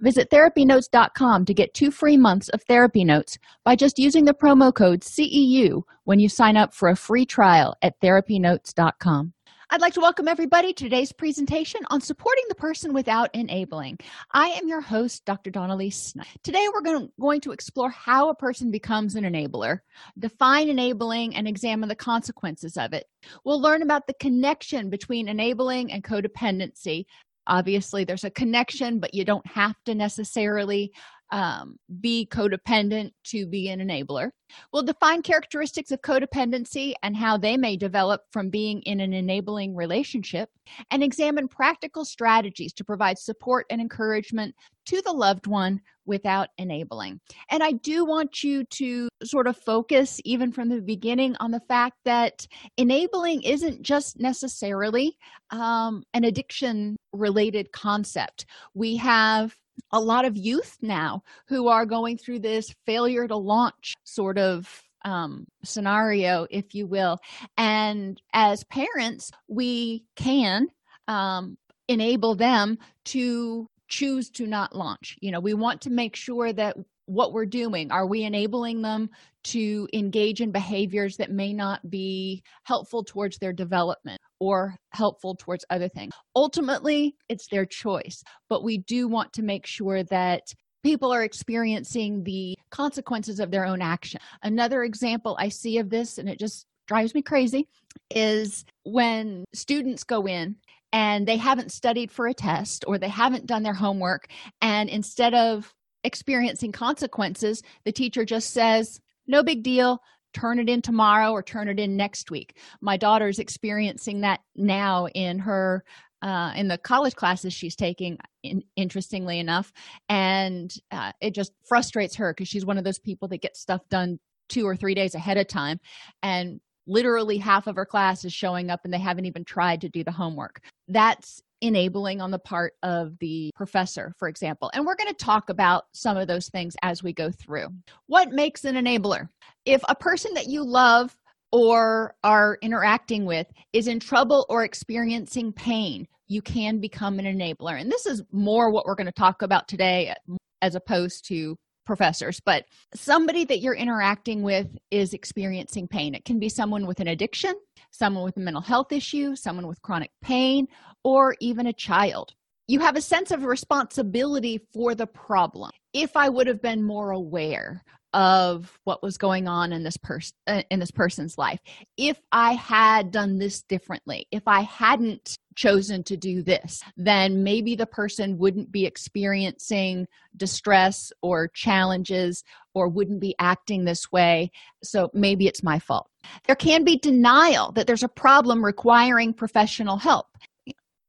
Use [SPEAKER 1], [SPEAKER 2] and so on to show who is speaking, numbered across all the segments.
[SPEAKER 1] Visit therapynotes.com to get two free months of therapy notes by just using the promo code CEU when you sign up for a free trial at therapynotes.com. I'd like to welcome everybody to today's presentation on supporting the person without enabling. I am your host, Dr. Dawn-Elise Snipes. Today, we're going to, going to explore how a person becomes an enabler, define enabling, and examine the consequences of it. We'll learn about the connection between enabling and codependency, obviously there's a connection but you don't have to necessarily um, be codependent to be an enabler. We'll define characteristics of codependency and how they may develop from being in an enabling relationship and examine practical strategies to provide support and encouragement to the loved one without enabling. And i do want you to sort of focus even from the beginning on the fact that enabling isn't just necessarily um, an addiction related concept. We have a lot of youth now who are going through this failure to launch sort of um, scenario, if you will. And as parents, we can um, enable them to choose to not launch. You know, we want to make sure that what we're doing. Are we enabling them to engage in behaviors that may not be helpful towards their development or helpful towards other things? Ultimately it's their choice but we do want to make sure that people are experiencing the consequences of their own action. Another example i see of this and it just drives me crazy is when students go in and they haven't studied for a test or they haven't done their homework and instead of experiencing consequences the teacher just says no big deal turn it in tomorrow or turn it in next week. My daughter's experiencing that now in her uh, in the college classes she's taking in, interestingly enough and uh, it just frustrates her because she's one of those people that gets stuff done two or three days ahead of time and literally half of her class is showing up and they haven't even tried to do the homework. That's enabling on the part of the professor, for example. And we're going to talk about some of those things as we go through. What makes an enabler? If a person that you love or are interacting with is in trouble or experiencing pain, you can become an enabler. And this is more what we're going to talk about today as opposed to professors, but somebody that you're interacting with is experiencing pain. It can be someone with an addiction, someone with a mental health issue, someone with chronic pain, or even a child. You have a sense of responsibility for the problem. If I would have been more aware of what was going on in this person uh, in this person's life. If i had done this differently if i hadn't chosen to do this then maybe the person wouldn't be experiencing distress or challenges or wouldn't be acting this way. So maybe it's my fault. There can be denial that there's a problem requiring professional help.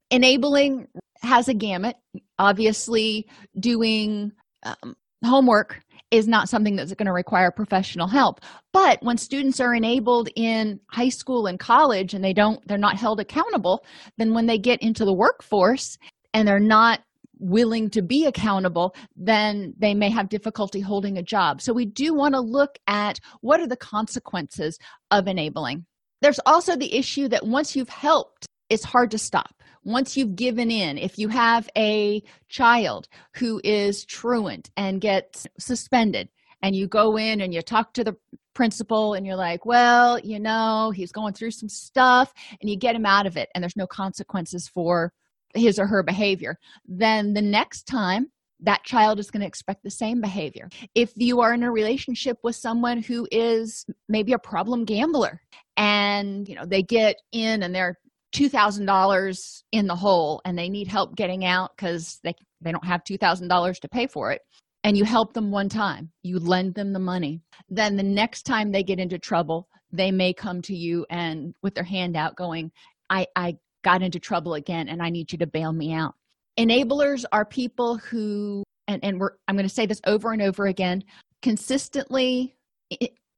[SPEAKER 1] Enabling has a gamut. Obviously doing um, homework is not something that's going to require professional help. But when students are enabled in high school and college and they don't they're not held accountable then when they get into the workforce and they're not willing to be accountable then they may have difficulty holding a job. So we do want to look at what are the consequences of enabling. There's also the issue that once you've helped it's hard to stop once you've given in if you have a child who is truant and gets suspended and you go in and you talk to the principal and you're like well you know he's going through some stuff and you get him out of it and there's no consequences for his or her behavior then the next time that child is going to expect the same behavior. If you are in a relationship with someone who is maybe a problem gambler and you know they get in and they're $2000 in the hole and they need help getting out because they, they don't have $2000 to pay for it. And you help them one time. You lend them the money. Then the next time they get into trouble they may come to you and with their hand out going i i got into trouble again and i need you to bail me out. Enablers are people who and, and we're i'm going to say this over and over again consistently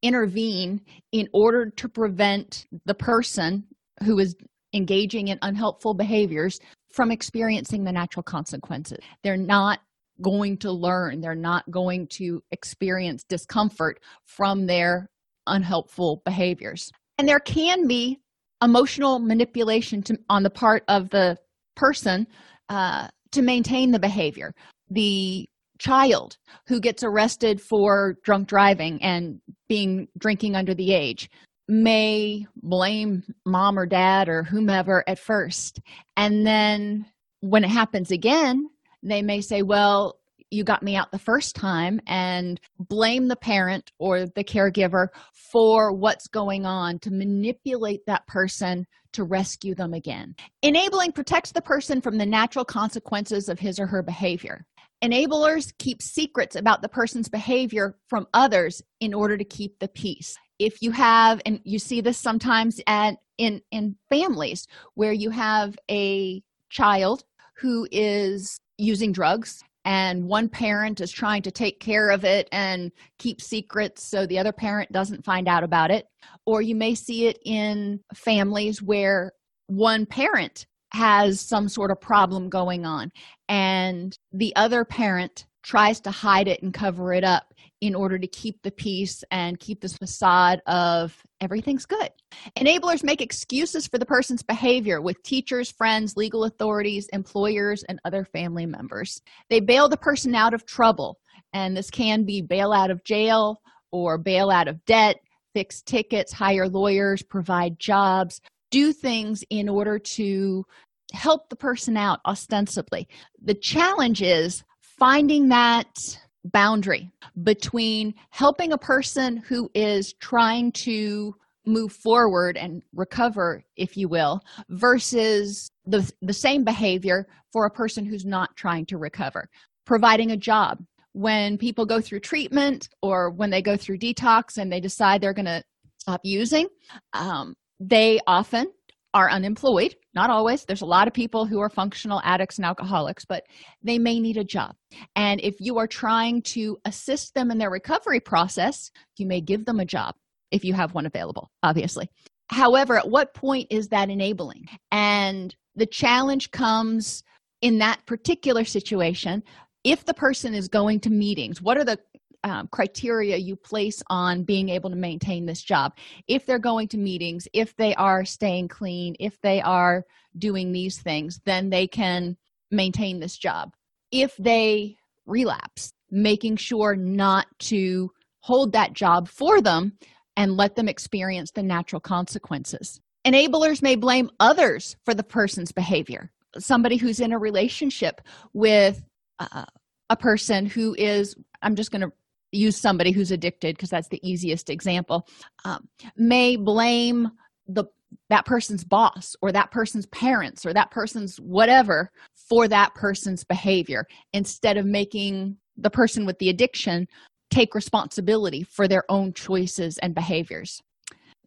[SPEAKER 1] intervene in order to prevent the person who is engaging in unhelpful behaviors from experiencing the natural consequences. They're not going to learn, they're not going to experience discomfort from their unhelpful behaviors. And there can be emotional manipulation to, on the part of the person uh, to maintain the behavior. The child who gets arrested for drunk driving and being drinking under the age may blame mom or dad or whomever at first and then when it happens again they may say well you got me out the first time and blame the parent or the caregiver for what's going on to manipulate that person to rescue them again. Enabling protects the person from the natural consequences of his or her behavior. Enablers keep secrets about the person's behavior from others in order to keep the peace if you have and you see this sometimes at in in families where you have a child who is using drugs and one parent is trying to take care of it and keep secrets so the other parent doesn't find out about it. Or you may see it in families where one parent has some sort of problem going on and the other parent tries to hide it and cover it up in order to keep the peace and keep this facade of everything's good. Enablers make excuses for the person's behavior with teachers, friends, legal authorities, employers, and other family members. They bail the person out of trouble, and this can be bail out of jail or bail out of debt, fix tickets, hire lawyers, provide jobs, do things in order to help the person out ostensibly. The challenge is finding that boundary between helping a person who is trying to move forward and recover if you will versus the the same behavior for a person who's not trying to recover. Providing a job. When people go through treatment or when they go through detox and they decide they're going to stop using um, they often are unemployed. Not always. There's a lot of people who are functional addicts and alcoholics but they may need a job. And if you are trying to assist them in their recovery process you may give them a job if you have one available obviously. However at what point is that enabling? And the challenge comes in that particular situation. If the person is going to meetings what are the um, criteria you place on being able to maintain this job. If they're going to meetings if they are staying clean if they are doing these things then they can maintain this job. If they relapse making sure not to hold that job for them and let them experience the natural consequences. Enablers may blame others for the person's behavior. Somebody who's in a relationship with uh, a person who is i'm just going to use somebody who's addicted because that's the easiest example. Um, may blame the that person's boss or that person's parents or that person's whatever for that person's behavior. Instead of making the person with the addiction take responsibility for their own choices and behaviors.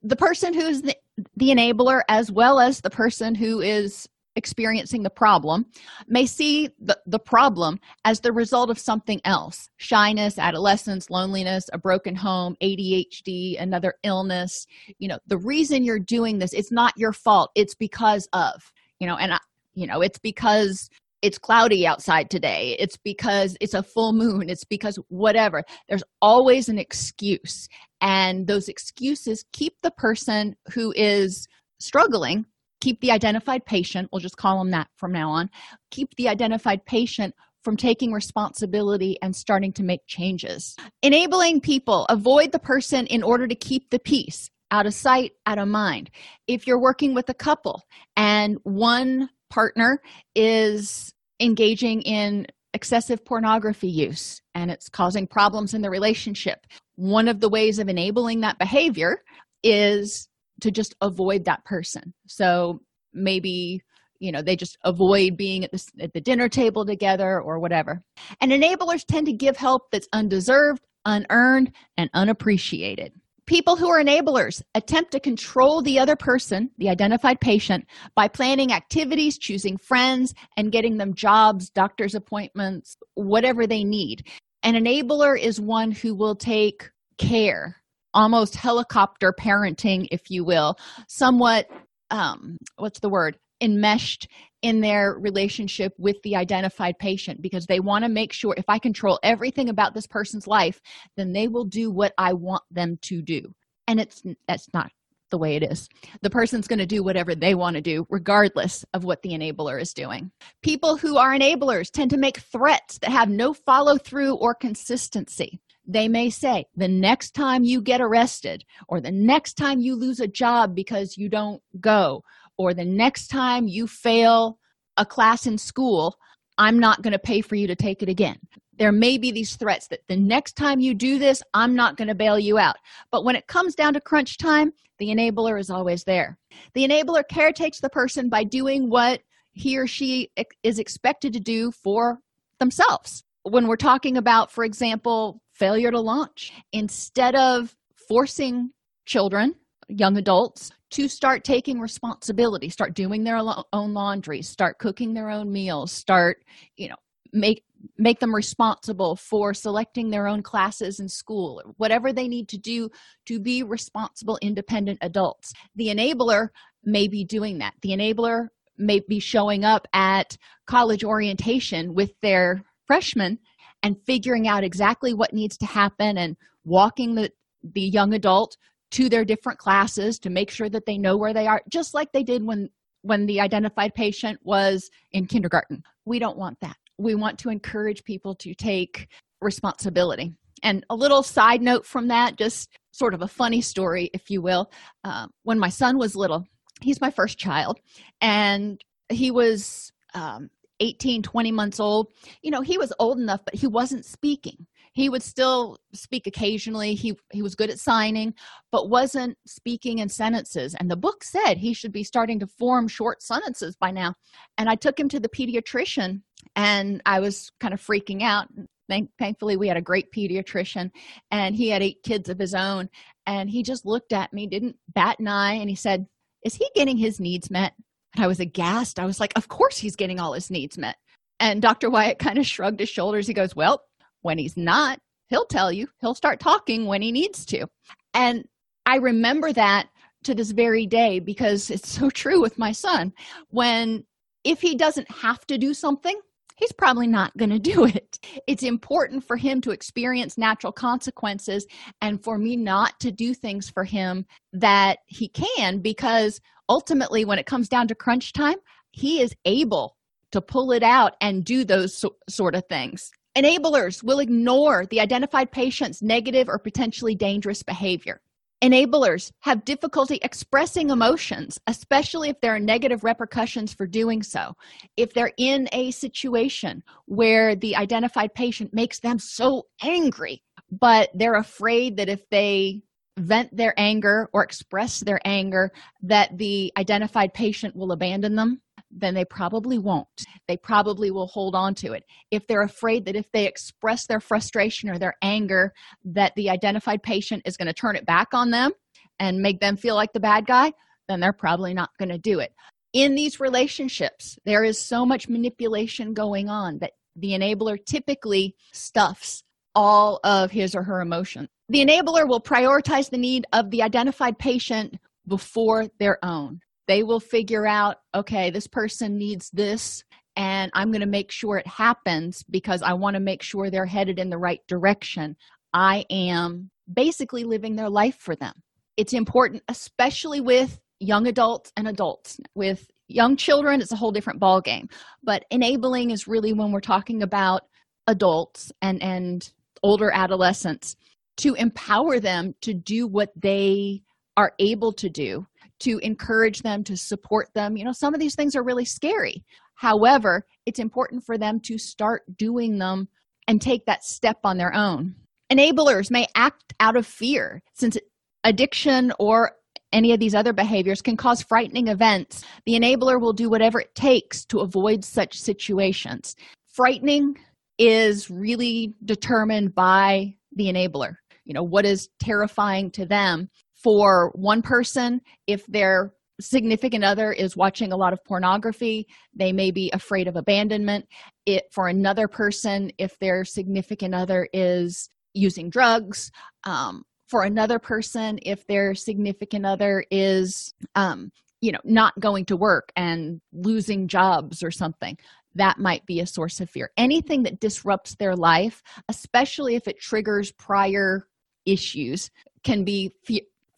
[SPEAKER 1] The person who's the, the enabler as well as the person who is experiencing the problem may see the, the problem as the result of something else. Shyness adolescence loneliness a broken home adhd another illness. You know the reason you're doing this it's not your fault. It's because of you know and I, you know it's because it's cloudy outside today. It's because it's a full moon. It's because whatever. There's always an excuse and those excuses keep the person who is struggling keep the identified patient we'll just call them that from now on keep the identified patient from taking responsibility and starting to make changes. Enabling people avoid the person in order to keep the peace out of sight out of mind. If you're working with a couple and one partner is engaging in excessive pornography use and it's causing problems in the relationship one of the ways of enabling that behavior is to just avoid that person. So maybe you know they just avoid being at the, at the dinner table together or whatever. And enablers tend to give help that's undeserved unearned and unappreciated. People who are enablers attempt to control the other person the identified patient by planning activities choosing friends and getting them jobs doctor's appointments whatever they need. An enabler is one who will take care almost helicopter parenting if you will somewhat um what's the word? Enmeshed in their relationship with the identified patient because they want to make sure if i control everything about this person's life then they will do what i want them to do. And it's that's not the way it is. The person's going to do whatever they want to do regardless of what the enabler is doing. People who are enablers tend to make threats that have no follow through or consistency they may say the next time you get arrested or the next time you lose a job because you don't go or the next time you fail a class in school i'm not going to pay for you to take it again. There may be these threats that the next time you do this i'm not going to bail you out. But when it comes down to crunch time the enabler is always there. The enabler caretakes the person by doing what he or she is expected to do for themselves when we're talking about for example failure to launch instead of forcing children young adults to start taking responsibility start doing their own laundry start cooking their own meals start you know make make them responsible for selecting their own classes in school whatever they need to do to be responsible independent adults. The enabler may be doing that. The enabler may be showing up at college orientation with their freshmen and figuring out exactly what needs to happen and walking the the young adult to their different classes to make sure that they know where they are just like they did when when the identified patient was in kindergarten. We don't want that. We want to encourage people to take responsibility. And a little side note from that just sort of a funny story if you will. Uh, when my son was little he's my first child and he was um, 18 20 months old. You know he was old enough but he wasn't speaking. He would still speak occasionally. He he was good at signing but wasn't speaking in sentences. And the book said he should be starting to form short sentences by now. And i took him to the pediatrician and i was kind of freaking out. Thank, thankfully we had a great pediatrician and he had eight kids of his own. And he just looked at me didn't bat an eye and he said is he getting his needs met and i was aghast. I was like of course he's getting all his needs met. And dr wyatt kind of shrugged his shoulders. He goes well when he's not he'll tell you. He'll start talking when he needs to. And i remember that to this very day because it's so true with my son. When if he doesn't have to do something he's probably not going to do it it's important for him to experience natural consequences and for me not to do things for him that he can because ultimately when it comes down to crunch time he is able to pull it out and do those so- sort of things Enablers will ignore the identified patient's negative or potentially dangerous behavior. Enablers have difficulty expressing emotions, especially if there are negative repercussions for doing so. If they're in a situation where the identified patient makes them so angry, but they're afraid that if they vent their anger or express their anger, that the identified patient will abandon them then they probably won't. They probably will hold on to it. If they're afraid that if they express their frustration or their anger, that the identified patient is going to turn it back on them and make them feel like the bad guy, then they're probably not going to do it. in these relationships there is so much manipulation going on that the enabler typically stuffs all of his or her emotion the enabler will prioritize the need of the identified patient before their own they will figure out okay this person needs this and i'm going to make sure it happens because i want to make sure they're headed in the right direction. I am basically living their life for them. It's important especially with young adults and adults. With young children it's a whole different ball game but enabling is really when we're talking about adults and and older adolescents to empower them to do what they are able to do to encourage them to support them. You know some of these things are really scary. However it's important for them to start doing them and take that step on their own. Enablers may act out of fear since addiction or any of these other behaviors can cause frightening events. The enabler will do whatever it takes to avoid such situations. Frightening is really determined by the enabler. You know what is terrifying to them for one person if their significant other is watching a lot of pornography they may be afraid of abandonment. It for another person if their significant other is using drugs um, for another person if their significant other is um, you know not going to work and losing jobs or something that might be a source of fear. Anything that disrupts their life especially if it triggers prior issues can be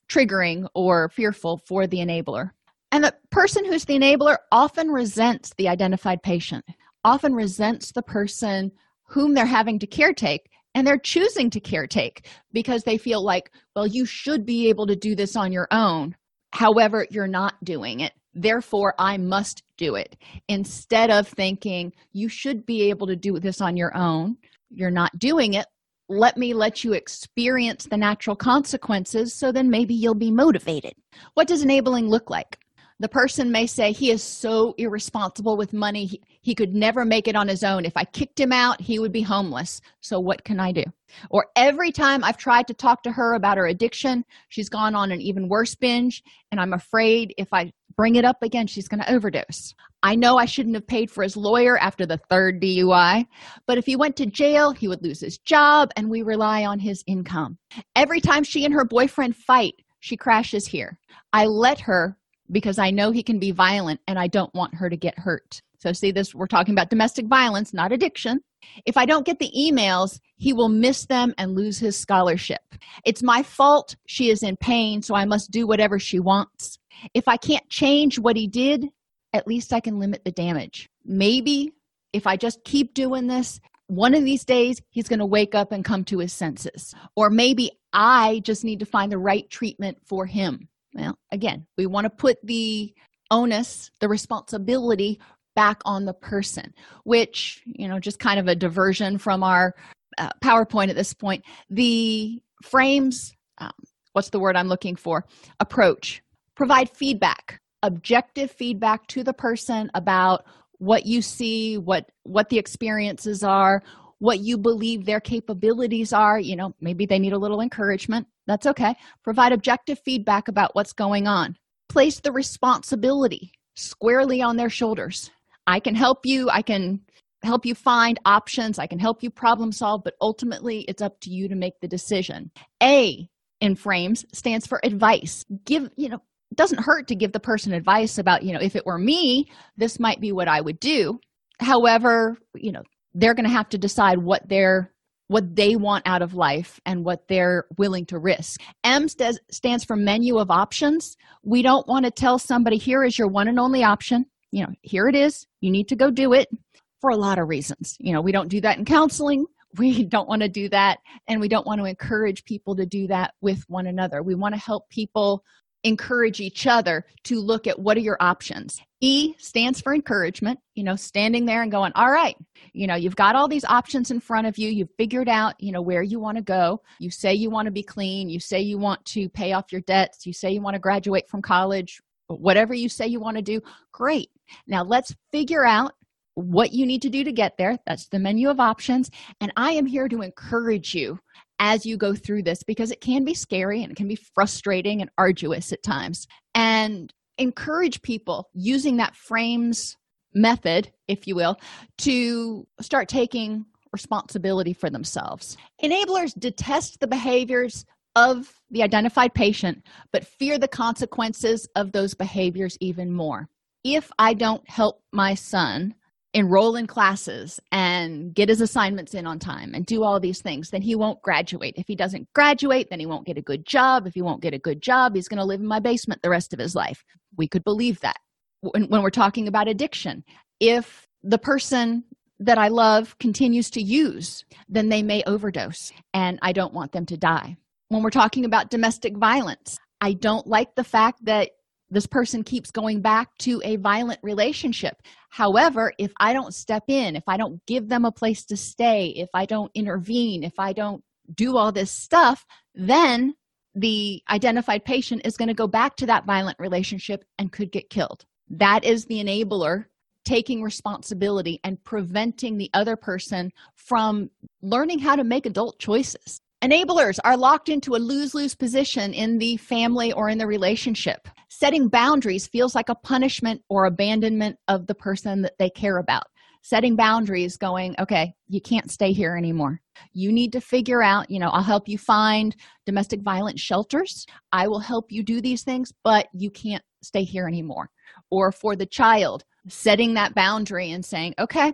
[SPEAKER 1] triggering or fearful for the enabler. And the person who's the enabler often resents the identified patient often resents the person whom they're having to caretake and they're choosing to caretake because they feel like well you should be able to do this on your own. However you're not doing it. Therefore i must do it. Instead of thinking you should be able to do this on your own you're not doing it let me let you experience the natural consequences so then maybe you'll be motivated. What does enabling look like? The person may say he is so irresponsible with money. He, he, could never make it on his own. If i kicked him out he would be homeless. So what can i do? Or every time i've tried to talk to her about her addiction she's gone on an even worse binge and i'm afraid if i bring it up again she's going to overdose. I know i shouldn't have paid for his lawyer after the third dui but if he went to jail he would lose his job and we rely on his income. Every time she and her boyfriend fight she crashes here. I let her because i know he can be violent and i don't want her to get hurt. So see this we're talking about domestic violence not addiction. If i don't get the emails he will miss them and lose his scholarship. It's my fault she is in pain so i must do whatever she wants if i can't change what he did at least i can limit the damage. Maybe if i just keep doing this one of these days he's going to wake up and come to his senses. Or maybe i just need to find the right treatment for him. Well again we want to put the onus the responsibility back on the person which you know just kind of a diversion from our uh, powerpoint at this point. The frames um, what's the word i'm looking for? Approach provide feedback objective feedback to the person about what you see what what the experiences are what you believe their capabilities are. You know maybe they need a little encouragement. That's okay. Provide objective feedback about what's going on. Place the responsibility squarely on their shoulders. I can help you. I can help you find options. I can help you problem solve but ultimately it's up to you to make the decision. A in frames stands for advice. Give you know doesn't hurt to give the person advice about you know if it were me this might be what i would do. However you know they're going to have to decide what they're what they want out of life and what they're willing to risk. M stands, stands for menu of options. We don't want to tell somebody here is your one and only option. You know here it is. You need to go do it. For a lot of reasons. You know we don't do that in counseling. We don't want to do that. And we don't want to encourage people to do that with one another. We want to help people encourage each other to look at what are your options. E stands for encouragement you know standing there and going all right you know you've got all these options in front of you. You've figured out you know where you want to go. You say you want to be clean. You say you want to pay off your debts. You say you want to graduate from college. Whatever you say you want to do great. Now let's figure out what you need to do to get there. That's the menu of options. And i am here to encourage you as you go through this because it can be scary and it can be frustrating and arduous at times and encourage people using that frames method, if you will, to start taking responsibility for themselves. Enablers detest the behaviors of the identified patient, but fear the consequences of those behaviors even more. If I don't help my son enroll in classes and get his assignments in on time and do all these things, then he won't graduate. If he doesn't graduate, then he won't get a good job. If he won't get a good job, he's going to live in my basement the rest of his life. We could believe that. When, when we're talking about addiction, if the person that I love continues to use, then they may overdose, and I don't want them to die. When we're talking about domestic violence, I don't like the fact that this person keeps going back to a violent relationship. However, if I don't step in, if I don't give them a place to stay, if I don't intervene, if I don't do all this stuff, then the identified patient is going to go back to that violent relationship and could get killed. That is the enabler taking responsibility and preventing the other person from learning how to make adult choices. Enablers are locked into a lose lose position in the family or in the relationship. Setting boundaries feels like a punishment or abandonment of the person that they care about. Setting boundaries, going, okay, you can't stay here anymore. You need to figure out, you know, I'll help you find domestic violence shelters. I will help you do these things, but you can't stay here anymore. Or for the child, setting that boundary and saying, okay,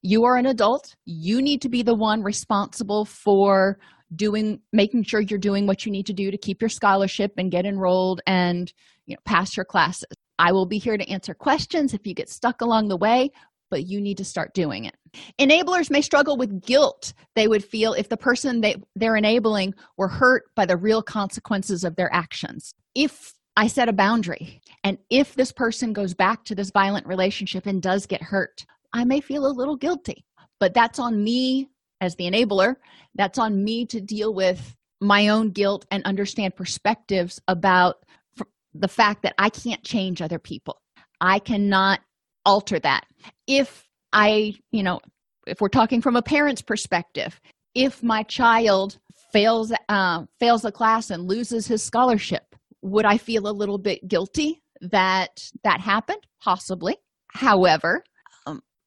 [SPEAKER 1] you are an adult. You need to be the one responsible for doing making sure you're doing what you need to do to keep your scholarship and get enrolled and you know pass your classes i will be here to answer questions if you get stuck along the way but you need to start doing it enablers may struggle with guilt they would feel if the person they, they're enabling were hurt by the real consequences of their actions if I set a boundary. And if this person goes back to this violent relationship and does get hurt, I may feel a little guilty. But that's on me as the enabler. That's on me to deal with my own guilt and understand perspectives about the fact that I can't change other people. I cannot alter that. If I, you know, if we're talking from a parent's perspective, if my child fails uh, fails a class and loses his scholarship would i feel a little bit guilty that that happened possibly however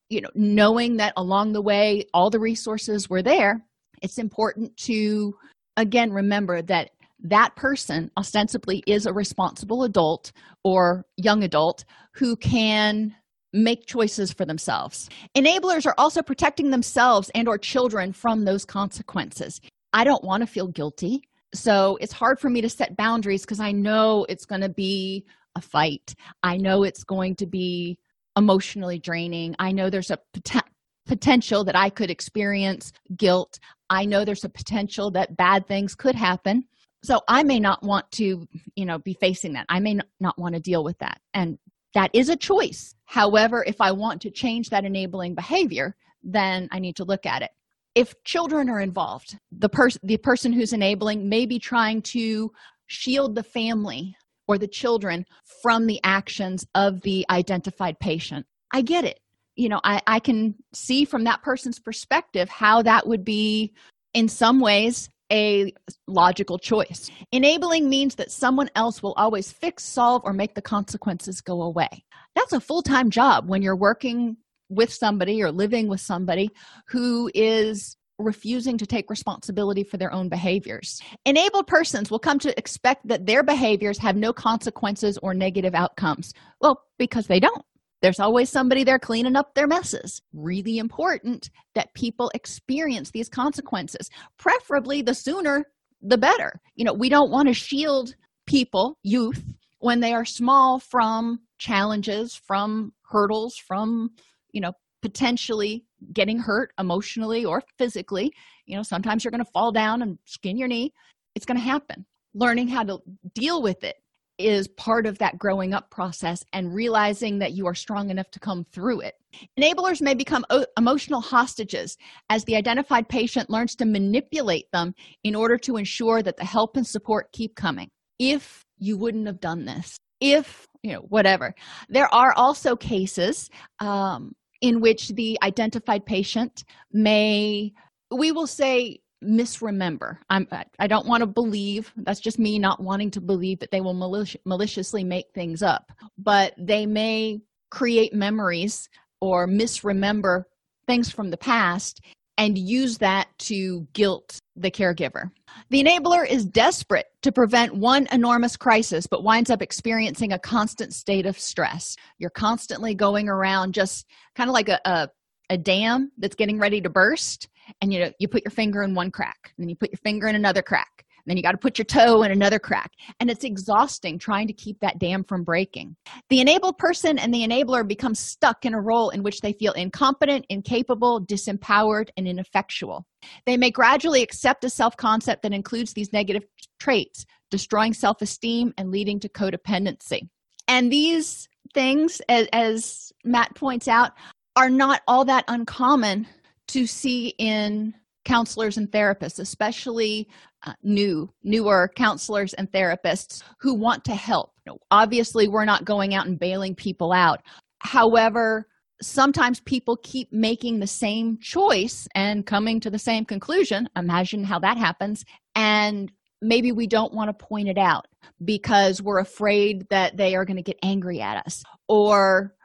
[SPEAKER 1] you know knowing that along the way all the resources were there it's important to again remember that that person ostensibly is a responsible adult or young adult who can make choices for themselves. Enablers are also protecting themselves and or children from those consequences. I don't want to feel guilty so it's hard for me to set boundaries because i know it's going to be a fight. I know it's going to be emotionally draining. I know there's a pot- potential that i could experience guilt. I know there's a potential that bad things could happen. So i may not want to you know be facing that. I may not want to deal with that. And that is a choice. However if i want to change that enabling behavior then i need to look at it. If children are involved the person the person who's enabling may be trying to shield the family or the children from the actions of the identified patient. I get it. You know i, I can see from that person's perspective how that would be in some ways a logical choice. Enabling means that someone else will always fix solve or make the consequences go away. That's a full-time job when you're working with somebody or living with somebody who is refusing to take responsibility for their own behaviors. Enabled persons will come to expect that their behaviors have no consequences or negative outcomes. Well, because they don't. There's always somebody there cleaning up their messes. Really important that people experience these consequences. Preferably, the sooner the better. You know, we don't want to shield people, youth, when they are small from challenges, from hurdles, from you know potentially getting hurt emotionally or physically you know sometimes you're going to fall down and skin your knee it's going to happen learning how to deal with it is part of that growing up process and realizing that you are strong enough to come through it. Enablers may become emotional hostages as the identified patient learns to manipulate them in order to ensure that the help and support keep coming. If you wouldn't have done this, if, you know, whatever. There are also cases um, in which the identified patient may we will say misremember. I'm i don't want to believe that's just me not wanting to believe that they will malici- maliciously make things up but they may create memories or misremember things from the past and use that to guilt the caregiver. The enabler is desperate to prevent one enormous crisis, but winds up experiencing a constant state of stress. You're constantly going around just kind of like a, a, a dam that's getting ready to burst, and you know, you put your finger in one crack, and then you put your finger in another crack, then you got to put your toe in another crack. And it's exhausting trying to keep that dam from breaking. The enabled person and the enabler become stuck in a role in which they feel incompetent incapable disempowered and ineffectual. They may gradually accept a self-concept that includes these negative traits destroying self-esteem and leading to codependency. And these things as, as matt points out are not all that uncommon to see in counselors and therapists especially uh, new newer counselors and therapists who want to help. You know, obviously we're not going out and bailing people out. However sometimes people keep making the same choice and coming to the same conclusion. Imagine how that happens. And maybe we don't want to point it out because we're afraid that they are going to get angry at us. Or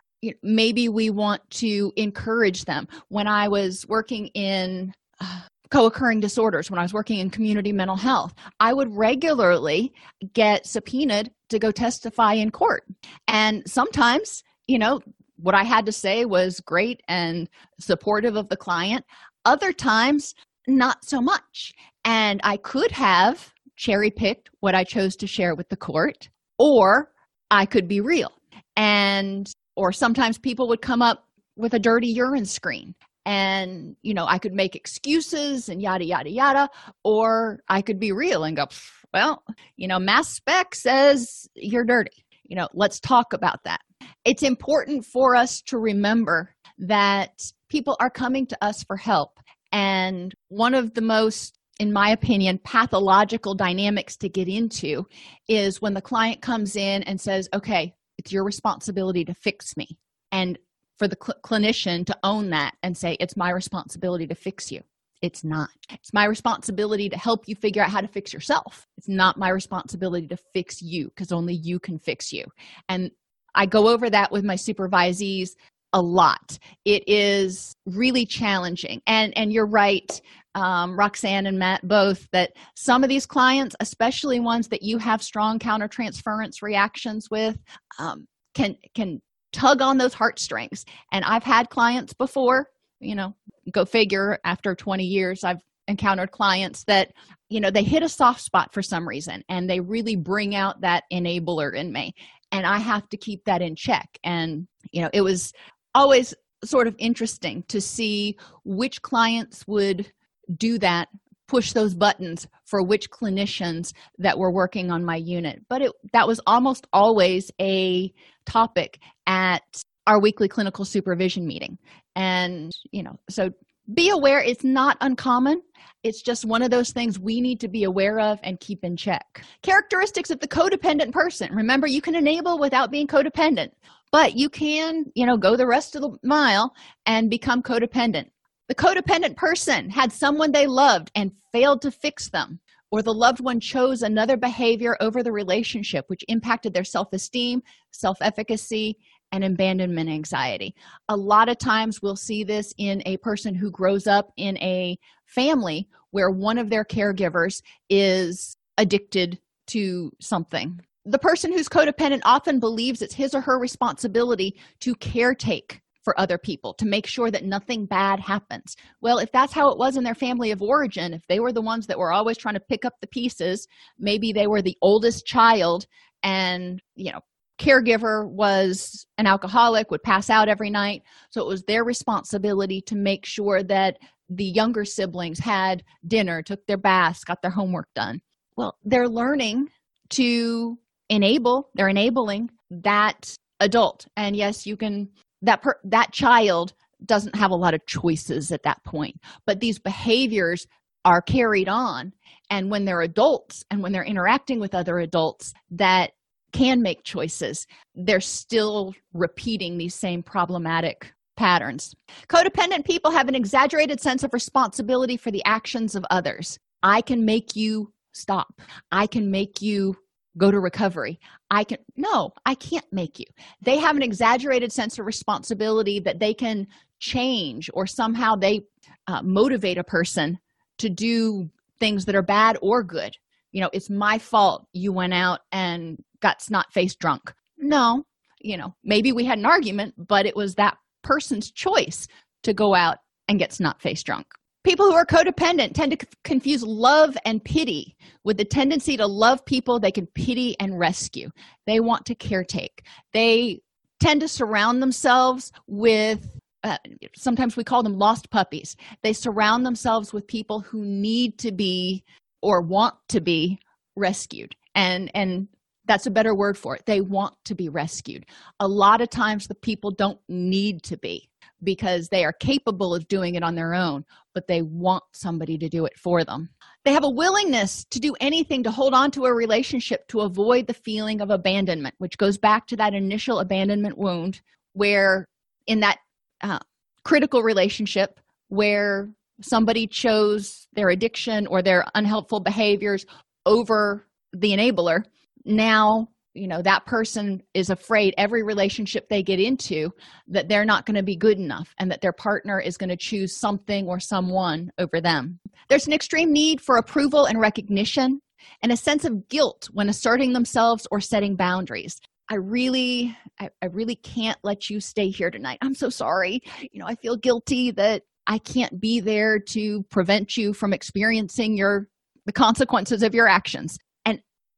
[SPEAKER 1] maybe we want to encourage them. When i was working in uh, co-occurring disorders. When i was working in community mental health i would regularly get subpoenaed to go testify in court. And sometimes you know what i had to say was great and supportive of the client. Other times not so much. And i could have cherry picked what i chose to share with the court or i could be real. And or sometimes people would come up with a dirty urine screen and you know i could make excuses and yada yada yada or i could be real and go well you know mass spec says you're dirty. You know let's talk about that. It's important for us to remember that people are coming to us for help and one of the most in my opinion pathological dynamics to get into is when the client comes in and says okay it's your responsibility to fix me. And for the cl- clinician to own that and say it's my responsibility to fix you. It's not. It's my responsibility to help you figure out how to fix yourself. It's not my responsibility to fix you because only you can fix you. And i go over that with my supervisees a lot. It is really challenging. And and you're right um, roxanne and matt both that some of these clients especially ones that you have strong countertransference reactions with um, can can tug on those heartstrings. And i've had clients before you know go figure after 20 years i've encountered clients that you know they hit a soft spot for some reason and they really bring out that enabler in me. And i have to keep that in check. And you know it was always sort of interesting to see which clients would do that push those buttons for which clinicians that were working on my unit. But it that was almost always a topic at our weekly clinical supervision meeting. And you know so be aware it's not uncommon. It's just one of those things we need to be aware of and keep in check. Characteristics of the codependent person. Remember you can enable without being codependent but you can you know go the rest of the mile and become codependent the codependent person had someone they loved and failed to fix them, or the loved one chose another behavior over the relationship, which impacted their self esteem, self efficacy, and abandonment anxiety. A lot of times we'll see this in a person who grows up in a family where one of their caregivers is addicted to something. The person who's codependent often believes it's his or her responsibility to caretake for other people to make sure that nothing bad happens. Well, if that's how it was in their family of origin, if they were the ones that were always trying to pick up the pieces, maybe they were the oldest child and, you know, caregiver was an alcoholic, would pass out every night. So it was their responsibility to make sure that the younger siblings had dinner, took their baths, got their homework done. Well, they're learning to enable, they're enabling that adult. And yes, you can that per, that child doesn't have a lot of choices at that point but these behaviors are carried on and when they're adults and when they're interacting with other adults that can make choices they're still repeating these same problematic patterns. Codependent people have an exaggerated sense of responsibility for the actions of others. I can make you stop. I can make you go to recovery. I can, no, I can't make you. They have an exaggerated sense of responsibility that they can change or somehow they uh, motivate a person to do things that are bad or good. You know, it's my fault you went out and got snot faced drunk. No, you know, maybe we had an argument, but it was that person's choice to go out and get snot faced drunk. People who are codependent tend to confuse love and pity with the tendency to love people they can pity and rescue. They want to caretake. They tend to surround themselves with uh, sometimes we call them lost puppies. They surround themselves with people who need to be or want to be rescued. And and that's a better word for it. They want to be rescued. A lot of times the people don't need to be because they are capable of doing it on their own, but they want somebody to do it for them. They have a willingness to do anything to hold on to a relationship to avoid the feeling of abandonment, which goes back to that initial abandonment wound where, in that uh, critical relationship, where somebody chose their addiction or their unhelpful behaviors over the enabler, now you know that person is afraid every relationship they get into that they're not going to be good enough and that their partner is going to choose something or someone over them. There's an extreme need for approval and recognition and a sense of guilt when asserting themselves or setting boundaries. I really I, I really can't let you stay here tonight. I'm so sorry. You know i feel guilty that i can't be there to prevent you from experiencing your the consequences of your actions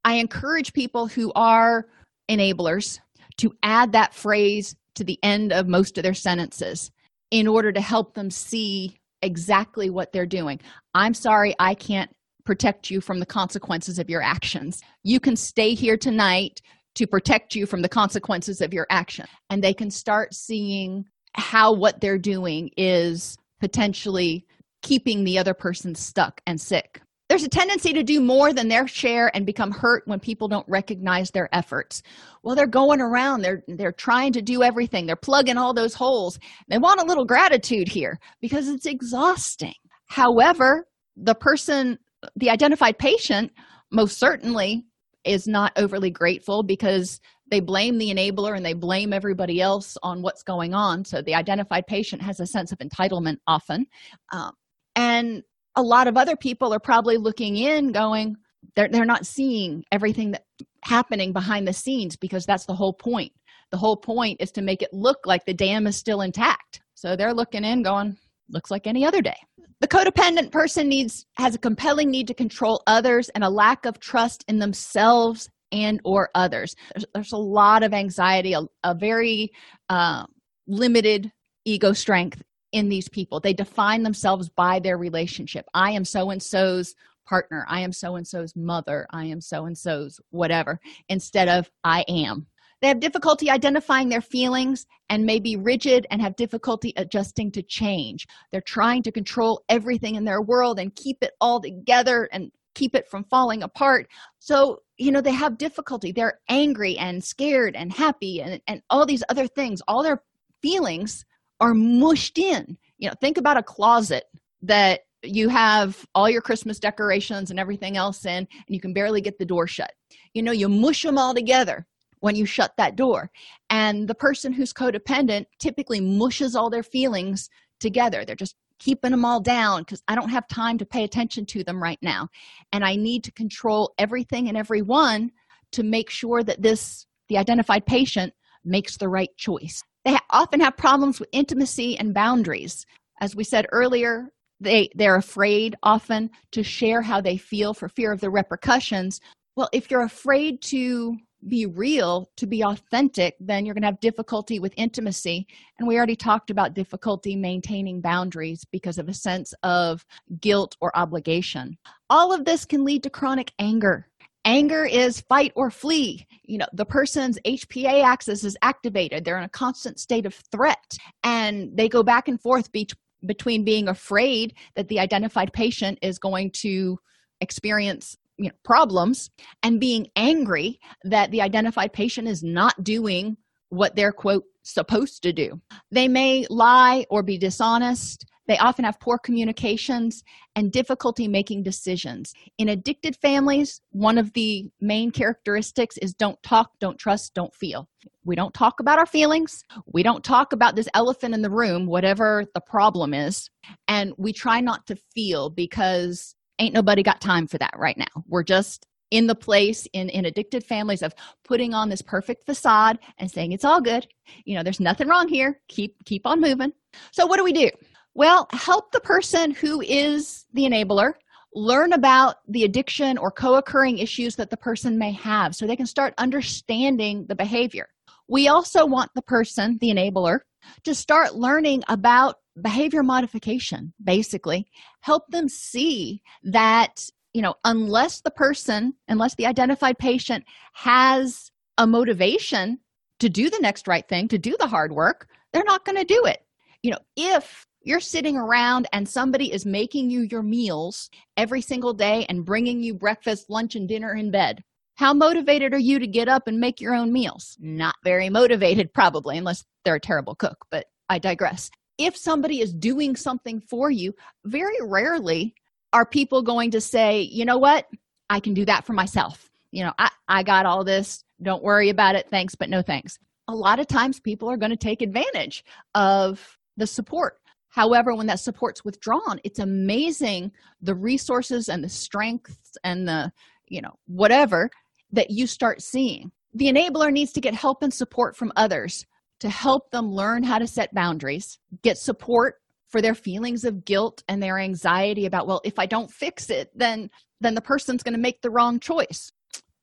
[SPEAKER 1] I encourage people who are enablers to add that phrase to the end of most of their sentences in order to help them see exactly what they're doing. I'm sorry, I can't protect you from the consequences of your actions. You can stay here tonight to protect you from the consequences of your action. And they can start seeing how what they're doing is potentially keeping the other person stuck and sick there's a tendency to do more than their share and become hurt when people don't recognize their efforts. Well they're going around. They're they're trying to do everything. They're plugging all those holes. They want a little gratitude here because it's exhausting. However the person the identified patient most certainly is not overly grateful because they blame the enabler and they blame everybody else on what's going on. So the identified patient has a sense of entitlement often. Um, and a lot of other people are probably looking in going they're, they're not seeing everything that happening behind the scenes because that's the whole point. The whole point is to make it look like the dam is still intact. So they're looking in going looks like any other day. The codependent person needs has a compelling need to control others and a lack of trust in themselves and or others. There's, there's a lot of anxiety a, a very uh, limited ego strength in these people. They define themselves by their relationship. I am so and so's partner. I am so and so's mother. I am so and so's whatever instead of i am. They have difficulty identifying their feelings and may be rigid and have difficulty adjusting to change. They're trying to control everything in their world and keep it all together and keep it from falling apart. So you know they have difficulty. They're angry and scared and happy and, and all these other things. All their feelings are mushed in. You know think about a closet that you have all your christmas decorations and everything else in and you can barely get the door shut. You know you mush them all together when you shut that door. And the person who's codependent typically mushes all their feelings together. They're just keeping them all down because i don't have time to pay attention to them right now. And i need to control everything and everyone to make sure that this the identified patient makes the right choice they often have problems with intimacy and boundaries. As we said earlier they they're afraid often to share how they feel for fear of the repercussions. Well if you're afraid to be real to be authentic then you're going to have difficulty with intimacy. And we already talked about difficulty maintaining boundaries because of a sense of guilt or obligation. All of this can lead to chronic anger anger is fight or flee you know the person's hpa axis is activated they're in a constant state of threat and they go back and forth be- between being afraid that the identified patient is going to experience you know problems and being angry that the identified patient is not doing what they're quote supposed to do. They may lie or be dishonest. They often have poor communications and difficulty making decisions. In addicted families, one of the main characteristics is don't talk, don't trust, don't feel. We don't talk about our feelings. We don't talk about this elephant in the room, whatever the problem is. And we try not to feel because ain't nobody got time for that right now. We're just in the place in in addicted families of putting on this perfect facade and saying it's all good you know there's nothing wrong here keep keep on moving so what do we do well help the person who is the enabler learn about the addiction or co-occurring issues that the person may have so they can start understanding the behavior. We also want the person the enabler to start learning about behavior modification basically. Help them see that you know unless the person unless the identified patient has a motivation to do the next right thing to do the hard work they're not going to do it. You know if you're sitting around and somebody is making you your meals every single day and bringing you breakfast lunch and dinner in bed. How motivated are you to get up and make your own meals? Not very motivated probably unless they're a terrible cook but i digress. If somebody is doing something for you very rarely are people going to say you know what? I can do that for myself. You know i, I got all this. Don't worry about it. Thanks but no thanks. A lot of times people are going to take advantage of the support however when that support's withdrawn it's amazing the resources and the strengths and the you know whatever that you start seeing. The enabler needs to get help and support from others to help them learn how to set boundaries get support for their feelings of guilt and their anxiety about well if i don't fix it then then the person's going to make the wrong choice.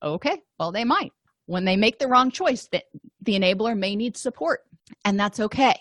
[SPEAKER 1] Okay well they might. When they make the wrong choice that the enabler may need support and that's okay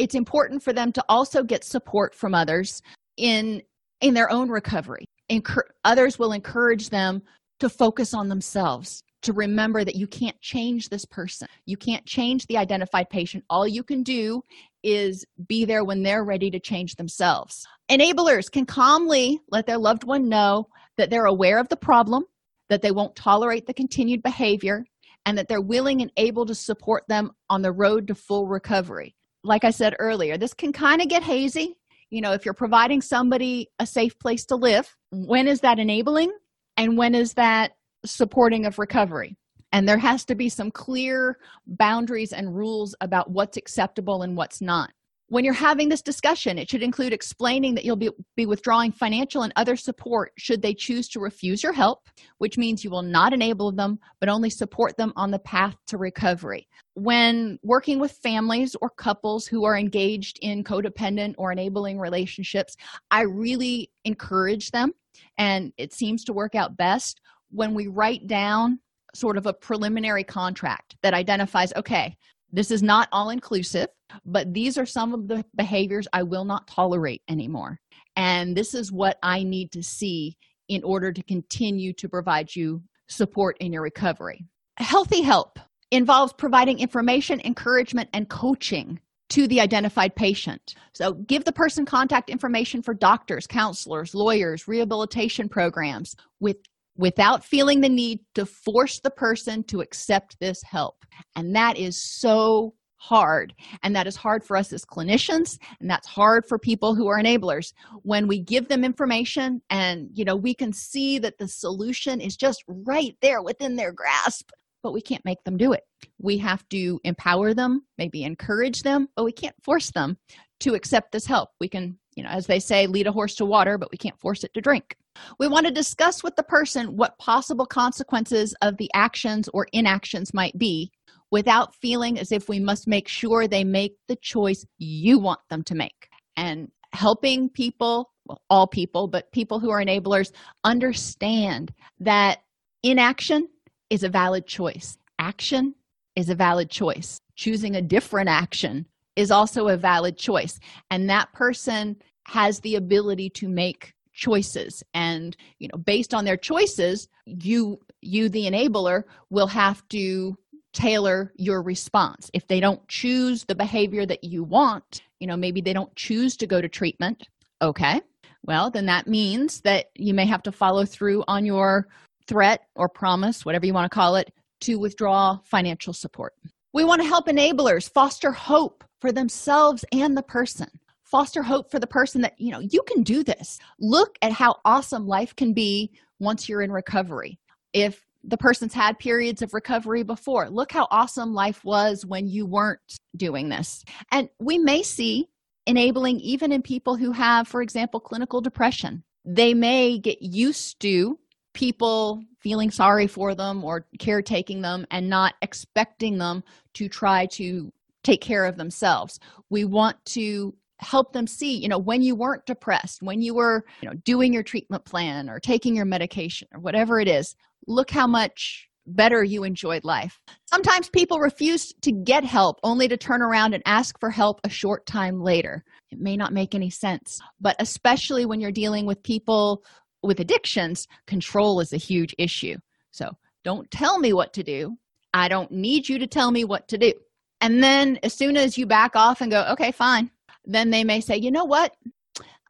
[SPEAKER 1] it's important for them to also get support from others in in their own recovery Encur- others will encourage them to focus on themselves to remember that you can't change this person you can't change the identified patient all you can do is be there when they're ready to change themselves. Enablers can calmly let their loved one know that they're aware of the problem, that they won't tolerate the continued behavior, and that they're willing and able to support them on the road to full recovery. Like I said earlier, this can kind of get hazy. You know, if you're providing somebody a safe place to live, when is that enabling and when is that supporting of recovery? and there has to be some clear boundaries and rules about what's acceptable and what's not when you're having this discussion it should include explaining that you'll be, be withdrawing financial and other support should they choose to refuse your help which means you will not enable them but only support them on the path to recovery when working with families or couples who are engaged in codependent or enabling relationships i really encourage them and it seems to work out best when we write down sort of a preliminary contract that identifies okay this is not all inclusive but these are some of the behaviors i will not tolerate anymore. And this is what i need to see in order to continue to provide you support in your recovery. Healthy help involves providing information encouragement and coaching to the identified patient. So, give the person contact information for doctors, counselors, lawyers, rehabilitation programs with without feeling the need to force the person to accept this help. And that is so hard. And that is hard for us as clinicians, and that's hard for people who are enablers. When we give them information and, you know, we can see that the solution is just right there within their grasp, but we can't make them do it. We have to empower them, maybe encourage them, but we can't force them to accept this help. We can, you know, as they say, lead a horse to water, but we can't force it to drink. We want to discuss with the person what possible consequences of the actions or inactions might be without feeling as if we must make sure they make the choice you want them to make. And helping people, well, all people, but people who are enablers, understand that inaction is a valid choice. Action is a valid choice. Choosing a different action is also a valid choice. And that person has the ability to make choices and you know based on their choices you you the enabler will have to tailor your response if they don't choose the behavior that you want you know maybe they don't choose to go to treatment okay well then that means that you may have to follow through on your threat or promise whatever you want to call it to withdraw financial support We want to help enablers foster hope for themselves and the person. Foster hope for the person that, you know, you can do this. Look at how awesome life can be once you're in recovery. If the person's had periods of recovery before, look how awesome life was when you weren't doing this. And we may see enabling even in people who have, for example, clinical depression. They may get used to people feeling sorry for them or caretaking them and not expecting them to try to take care of themselves. We want to help them see, you know, when you weren't depressed, when you were, you know, doing your treatment plan or taking your medication or whatever it is, look how much better you enjoyed life. Sometimes people refuse to get help only to turn around and ask for help a short time later. It may not make any sense, but especially when you're dealing with people with addictions, control is a huge issue. So don't tell me what to do. I don't need you to tell me what to do. And then as soon as you back off and go, okay, fine, then they may say, you know what?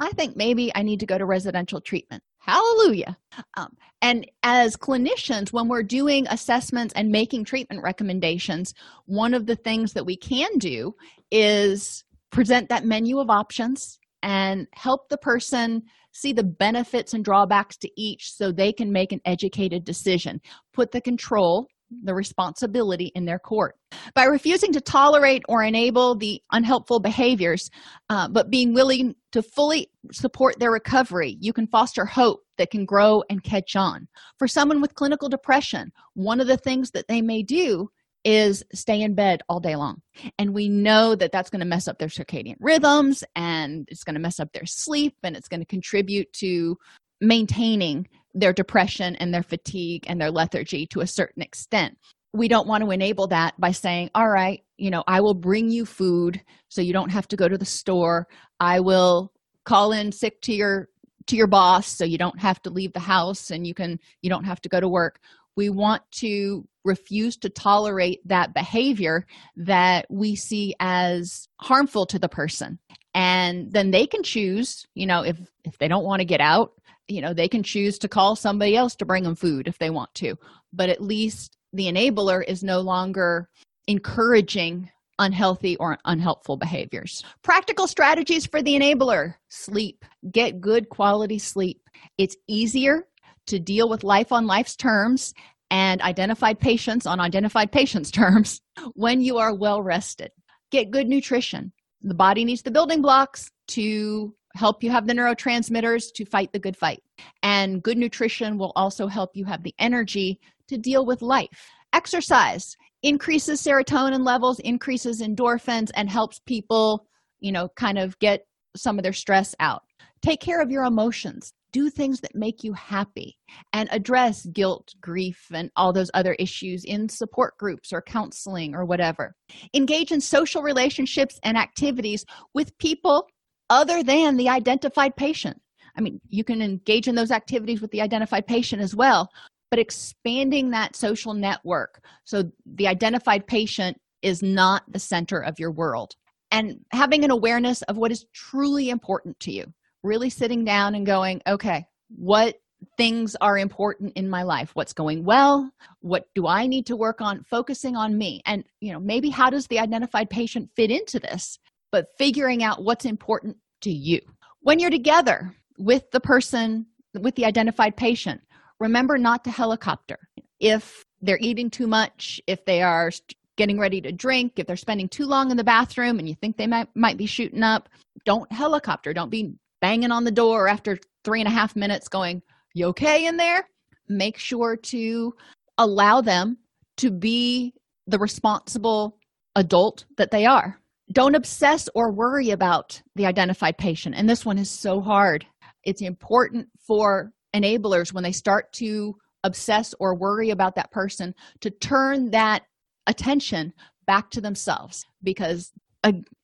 [SPEAKER 1] I think maybe I need to go to residential treatment. Hallelujah. Um, and as clinicians, when we're doing assessments and making treatment recommendations, one of the things that we can do is present that menu of options and help the person see the benefits and drawbacks to each so they can make an educated decision. Put the control, the responsibility in their court. By refusing to tolerate or enable the unhelpful behaviors, uh, but being willing to fully support their recovery, you can foster hope that can grow and catch on. For someone with clinical depression, one of the things that they may do is stay in bed all day long. And we know that that's going to mess up their circadian rhythms and it's going to mess up their sleep and it's going to contribute to maintaining their depression and their fatigue and their lethargy to a certain extent. We don't want to enable that by saying, All right, you know, I will bring you food so you don't have to go to the store. I will call in sick to your to your boss so you don't have to leave the house and you can you don't have to go to work we want to refuse to tolerate that behavior that we see as harmful to the person. And then they can choose you know if if they don't want to get out you know they can choose to call somebody else to bring them food if they want to. But at least the enabler is no longer encouraging unhealthy or unhelpful behaviors. Practical strategies for the enabler. Sleep. Get good quality sleep. It's easier to deal with life on life's terms and identified patients on identified patients' terms when you are well rested. Get good nutrition. The body needs the building blocks to help you have the neurotransmitters to fight the good fight. And good nutrition will also help you have the energy to deal with life. Exercise increases serotonin levels, increases endorphins, and helps people, you know, kind of get some of their stress out. Take care of your emotions do things that make you happy and address guilt, grief, and all those other issues in support groups or counseling or whatever. Engage in social relationships and activities with people other than the identified patient. I mean, you can engage in those activities with the identified patient as well, but expanding that social network so the identified patient is not the center of your world and having an awareness of what is truly important to you really sitting down and going, okay, what things are important in my life? What's going well? What do I need to work on? Focusing on me. And, you know, maybe how does the identified patient fit into this? But figuring out what's important to you. When you're together with the person, with the identified patient, remember not to helicopter. If they're eating too much, if they are getting ready to drink, if they're spending too long in the bathroom and you think they might, might be shooting up, don't helicopter. Don't be banging on the door after three and a half minutes going you okay in there? Make sure to allow them to be the responsible adult that they are. Don't obsess or worry about the identified patient. And this one is so hard. It's important for enablers when they start to obsess or worry about that person to turn that attention back to themselves because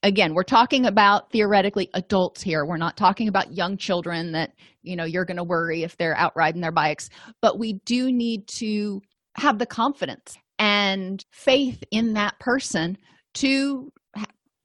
[SPEAKER 1] again we're talking about theoretically adults here. We're not talking about young children that you know you're going to worry if they're out riding their bikes but we do need to have the confidence and faith in that person to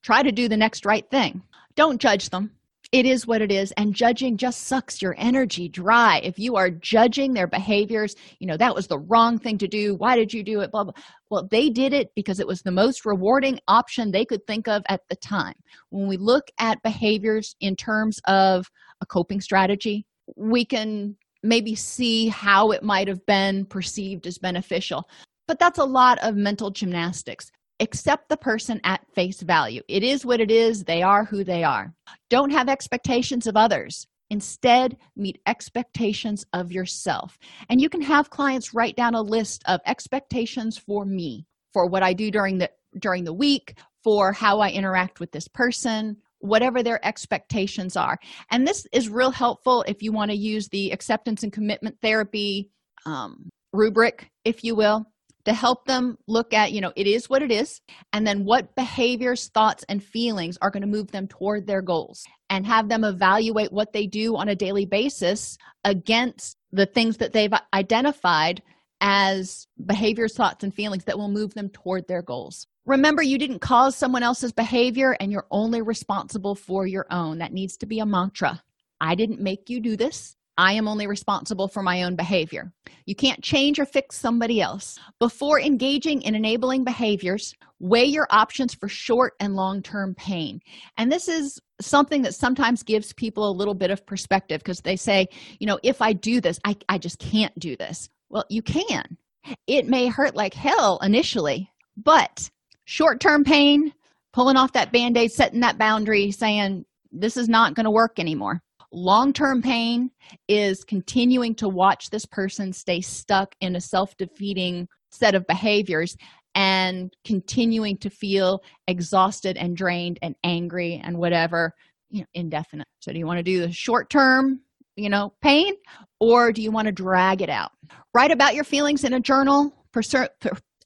[SPEAKER 1] try to do the next right thing. Don't judge them it is what it is and judging just sucks your energy dry. If you are judging their behaviors you know that was the wrong thing to do why did you do it blah blah well they did it because it was the most rewarding option they could think of at the time. When we look at behaviors in terms of a coping strategy we can maybe see how it might have been perceived as beneficial. But that's a lot of mental gymnastics accept the person at face value. It is what it is, they are who they are. Don't have expectations of others. Instead, meet expectations of yourself. And you can have clients write down a list of expectations for me, for what I do during the during the week, for how I interact with this person, whatever their expectations are. And this is real helpful if you want to use the acceptance and commitment therapy um, rubric, if you will to help them look at you know it is what it is and then what behaviors thoughts and feelings are going to move them toward their goals and have them evaluate what they do on a daily basis against the things that they've identified as behaviors thoughts and feelings that will move them toward their goals. Remember you didn't cause someone else's behavior and you're only responsible for your own. That needs to be a mantra. I didn't make you do this I am only responsible for my own behavior. You can't change or fix somebody else. Before engaging in enabling behaviors, weigh your options for short and long term pain. And this is something that sometimes gives people a little bit of perspective because they say, you know, if I do this, I, I just can't do this. Well, you can. It may hurt like hell initially, but short term pain, pulling off that band aid, setting that boundary, saying, this is not going to work anymore long term pain is continuing to watch this person stay stuck in a self defeating set of behaviors and continuing to feel exhausted and drained and angry and whatever you know, indefinite. So, do you want to do the short term, you know, pain, or do you want to drag it out? Write about your feelings in a journal, pursue,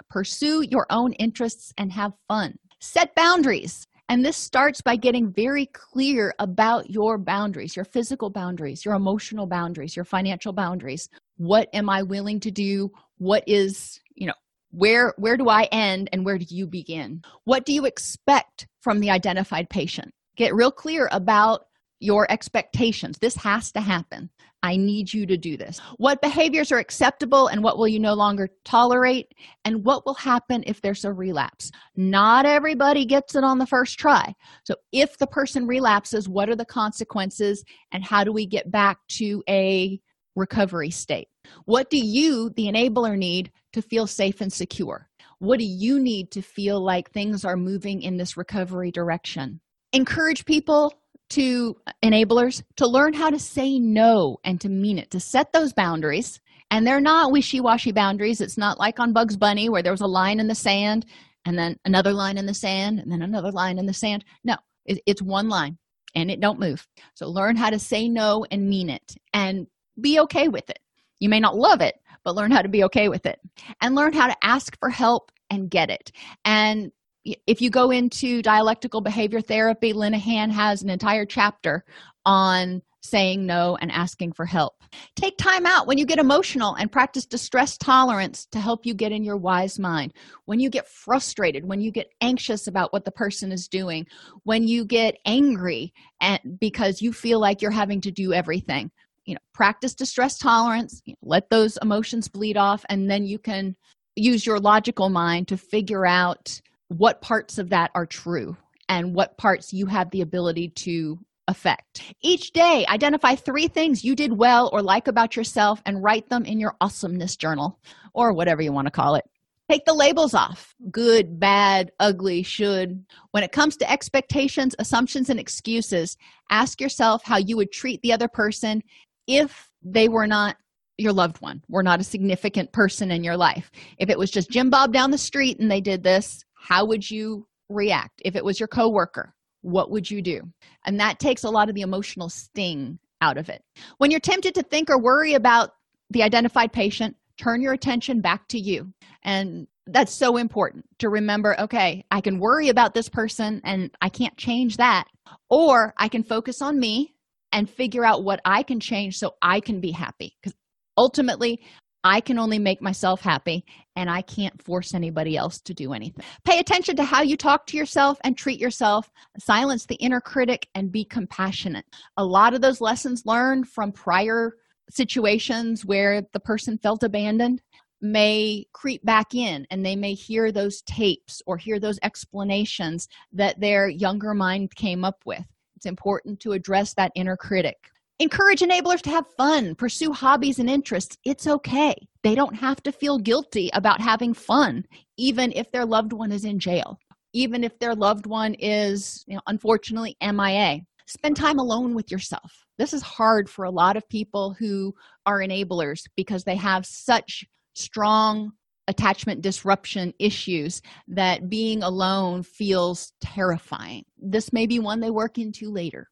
[SPEAKER 1] pursue your own interests, and have fun. Set boundaries. And this starts by getting very clear about your boundaries, your physical boundaries, your emotional boundaries, your financial boundaries. What am I willing to do? What is, you know, where where do I end and where do you begin? What do you expect from the identified patient? Get real clear about your expectations. This has to happen. I need you to do this. What behaviors are acceptable and what will you no longer tolerate? And what will happen if there's a relapse? Not everybody gets it on the first try. So, if the person relapses, what are the consequences and how do we get back to a recovery state? What do you, the enabler, need to feel safe and secure? What do you need to feel like things are moving in this recovery direction? Encourage people to enablers to learn how to say no and to mean it, to set those boundaries. And they're not wishy washy boundaries. It's not like on Bugs Bunny where there was a line in the sand and then another line in the sand and then another line in the sand. No, it's one line and it don't move. So learn how to say no and mean it and be okay with it. You may not love it, but learn how to be okay with it and learn how to ask for help and get it. And if you go into dialectical behavior therapy, Linehan has an entire chapter on saying no and asking for help. Take time out when you get emotional and practice distress tolerance to help you get in your wise mind. When you get frustrated, when you get anxious about what the person is doing, when you get angry and because you feel like you're having to do everything. You know, practice distress tolerance, let those emotions bleed off and then you can use your logical mind to figure out what parts of that are true and what parts you have the ability to affect. Each day, identify three things you did well or like about yourself and write them in your awesomeness journal or whatever you want to call it. Take the labels off good, bad, ugly, should. When it comes to expectations, assumptions, and excuses, ask yourself how you would treat the other person if they were not your loved one, were not a significant person in your life. If it was just Jim Bob down the street and they did this, how would you react? If it was your coworker what would you do? And that takes a lot of the emotional sting out of it. When you're tempted to think or worry about the identified patient turn your attention back to you. And that's so important to remember okay i can worry about this person and i can't change that or i can focus on me and figure out what i can change so i can be happy. Because ultimately I can only make myself happy and I can't force anybody else to do anything. Pay attention to how you talk to yourself and treat yourself. Silence the inner critic and be compassionate. A lot of those lessons learned from prior situations where the person felt abandoned may creep back in and they may hear those tapes or hear those explanations that their younger mind came up with. It's important to address that inner critic. Encourage enablers to have fun, pursue hobbies and interests. It's okay. They don't have to feel guilty about having fun, even if their loved one is in jail, even if their loved one is, you know, unfortunately MIA. Spend time alone with yourself. This is hard for a lot of people who are enablers because they have such strong attachment disruption issues that being alone feels terrifying. This may be one they work into later.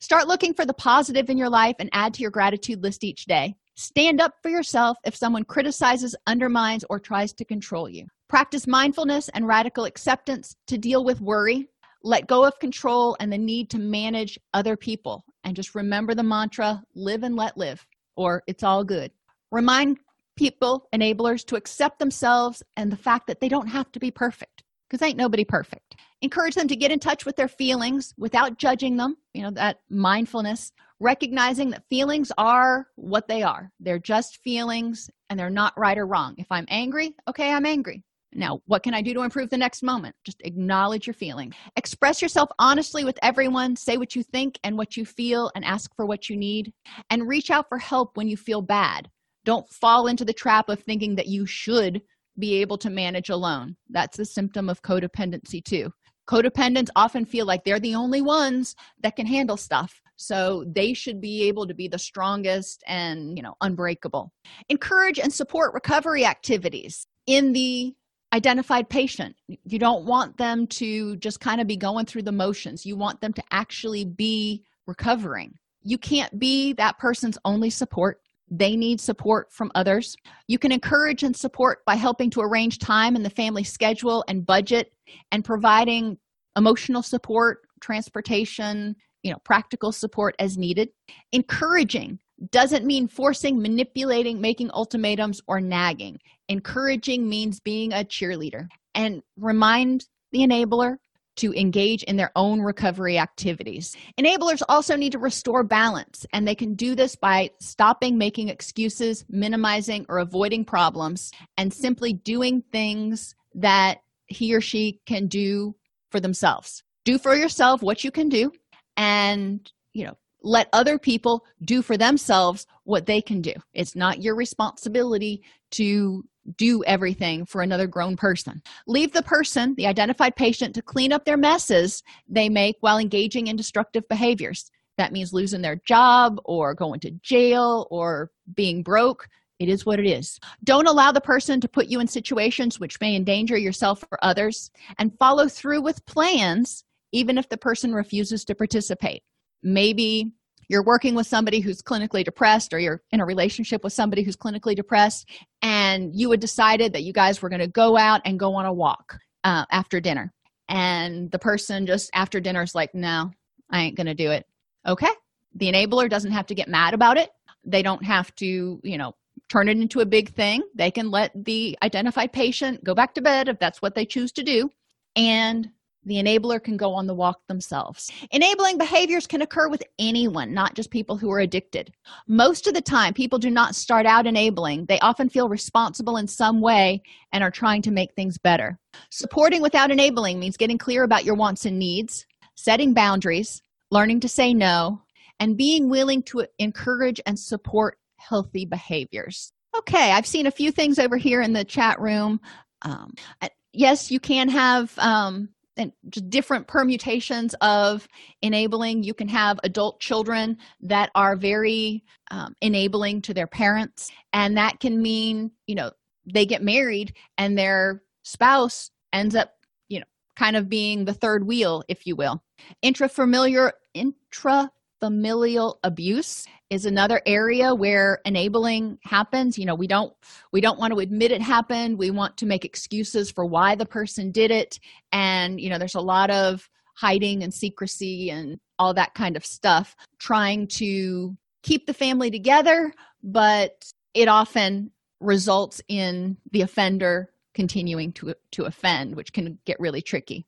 [SPEAKER 1] Start looking for the positive in your life and add to your gratitude list each day. Stand up for yourself if someone criticizes, undermines, or tries to control you. Practice mindfulness and radical acceptance to deal with worry. Let go of control and the need to manage other people. And just remember the mantra live and let live, or it's all good. Remind people, enablers, to accept themselves and the fact that they don't have to be perfect because ain't nobody perfect. Encourage them to get in touch with their feelings without judging them you know that mindfulness recognizing that feelings are what they are. They're just feelings and they're not right or wrong. If i'm angry okay i'm angry. Now what can i do to improve the next moment? Just acknowledge your feeling. Express yourself honestly with everyone. Say what you think and what you feel and ask for what you need. And reach out for help when you feel bad. Don't fall into the trap of thinking that you should be able to manage alone. That's a symptom of codependency too. Codependents often feel like they're the only ones that can handle stuff so they should be able to be the strongest and you know unbreakable. Encourage and support recovery activities in the identified patient. You don't want them to just kind of be going through the motions. You want them to actually be recovering. You can't be that person's only support they need support from others. You can encourage and support by helping to arrange time in the family schedule and budget and providing emotional support, transportation, you know, practical support as needed. Encouraging doesn't mean forcing, manipulating, making ultimatums, or nagging. Encouraging means being a cheerleader and remind the enabler to engage in their own recovery activities. Enablers also need to restore balance, and they can do this by stopping making excuses, minimizing, or avoiding problems, and simply doing things that he or she can do for themselves. Do for yourself what you can do, and you know, let other people do for themselves what they can do. It's not your responsibility to do everything for another grown person. Leave the person, the identified patient, to clean up their messes they make while engaging in destructive behaviors. That means losing their job or going to jail or being broke. It is what it is. Don't allow the person to put you in situations which may endanger yourself or others, and follow through with plans even if the person refuses to participate. Maybe you're working with somebody who's clinically depressed or you're in a relationship with somebody who's clinically depressed and you had decided that you guys were going to go out and go on a walk uh, after dinner. And the person just after dinner is like no i ain't going to do it. Okay. The enabler doesn't have to get mad about it. They don't have to you know turn it into a big thing. They can let the identified patient go back to bed if that's what they choose to do. And the enabler can go on the walk themselves. Enabling behaviors can occur with anyone, not just people who are addicted. Most of the time, people do not start out enabling. They often feel responsible in some way and are trying to make things better. Supporting without enabling means getting clear about your wants and needs, setting boundaries, learning to say no, and being willing to encourage and support healthy behaviors. Okay, I've seen a few things over here in the chat room. Um, yes, you can have um, and just different permutations of enabling. You can have adult children that are very um, enabling to their parents and that can mean you know they get married and their spouse ends up you know kind of being the third wheel if you will. Intrafamiliar intra familial abuse is another area where enabling happens you know we don't we don't want to admit it happened we want to make excuses for why the person did it and you know there's a lot of hiding and secrecy and all that kind of stuff trying to keep the family together but it often results in the offender continuing to, to offend, which can get really tricky.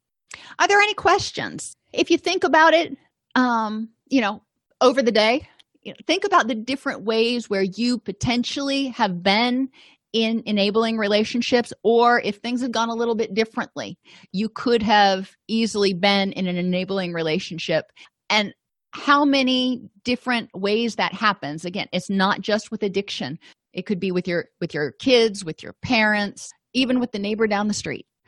[SPEAKER 1] Are there any questions? If you think about it, um, you know, over the day, you know, think about the different ways where you potentially have been in enabling relationships or if things have gone a little bit differently you could have easily been in an enabling relationship. And how many different ways that happens again it's not just with addiction. It could be with your with your kids with your parents even with the neighbor down the street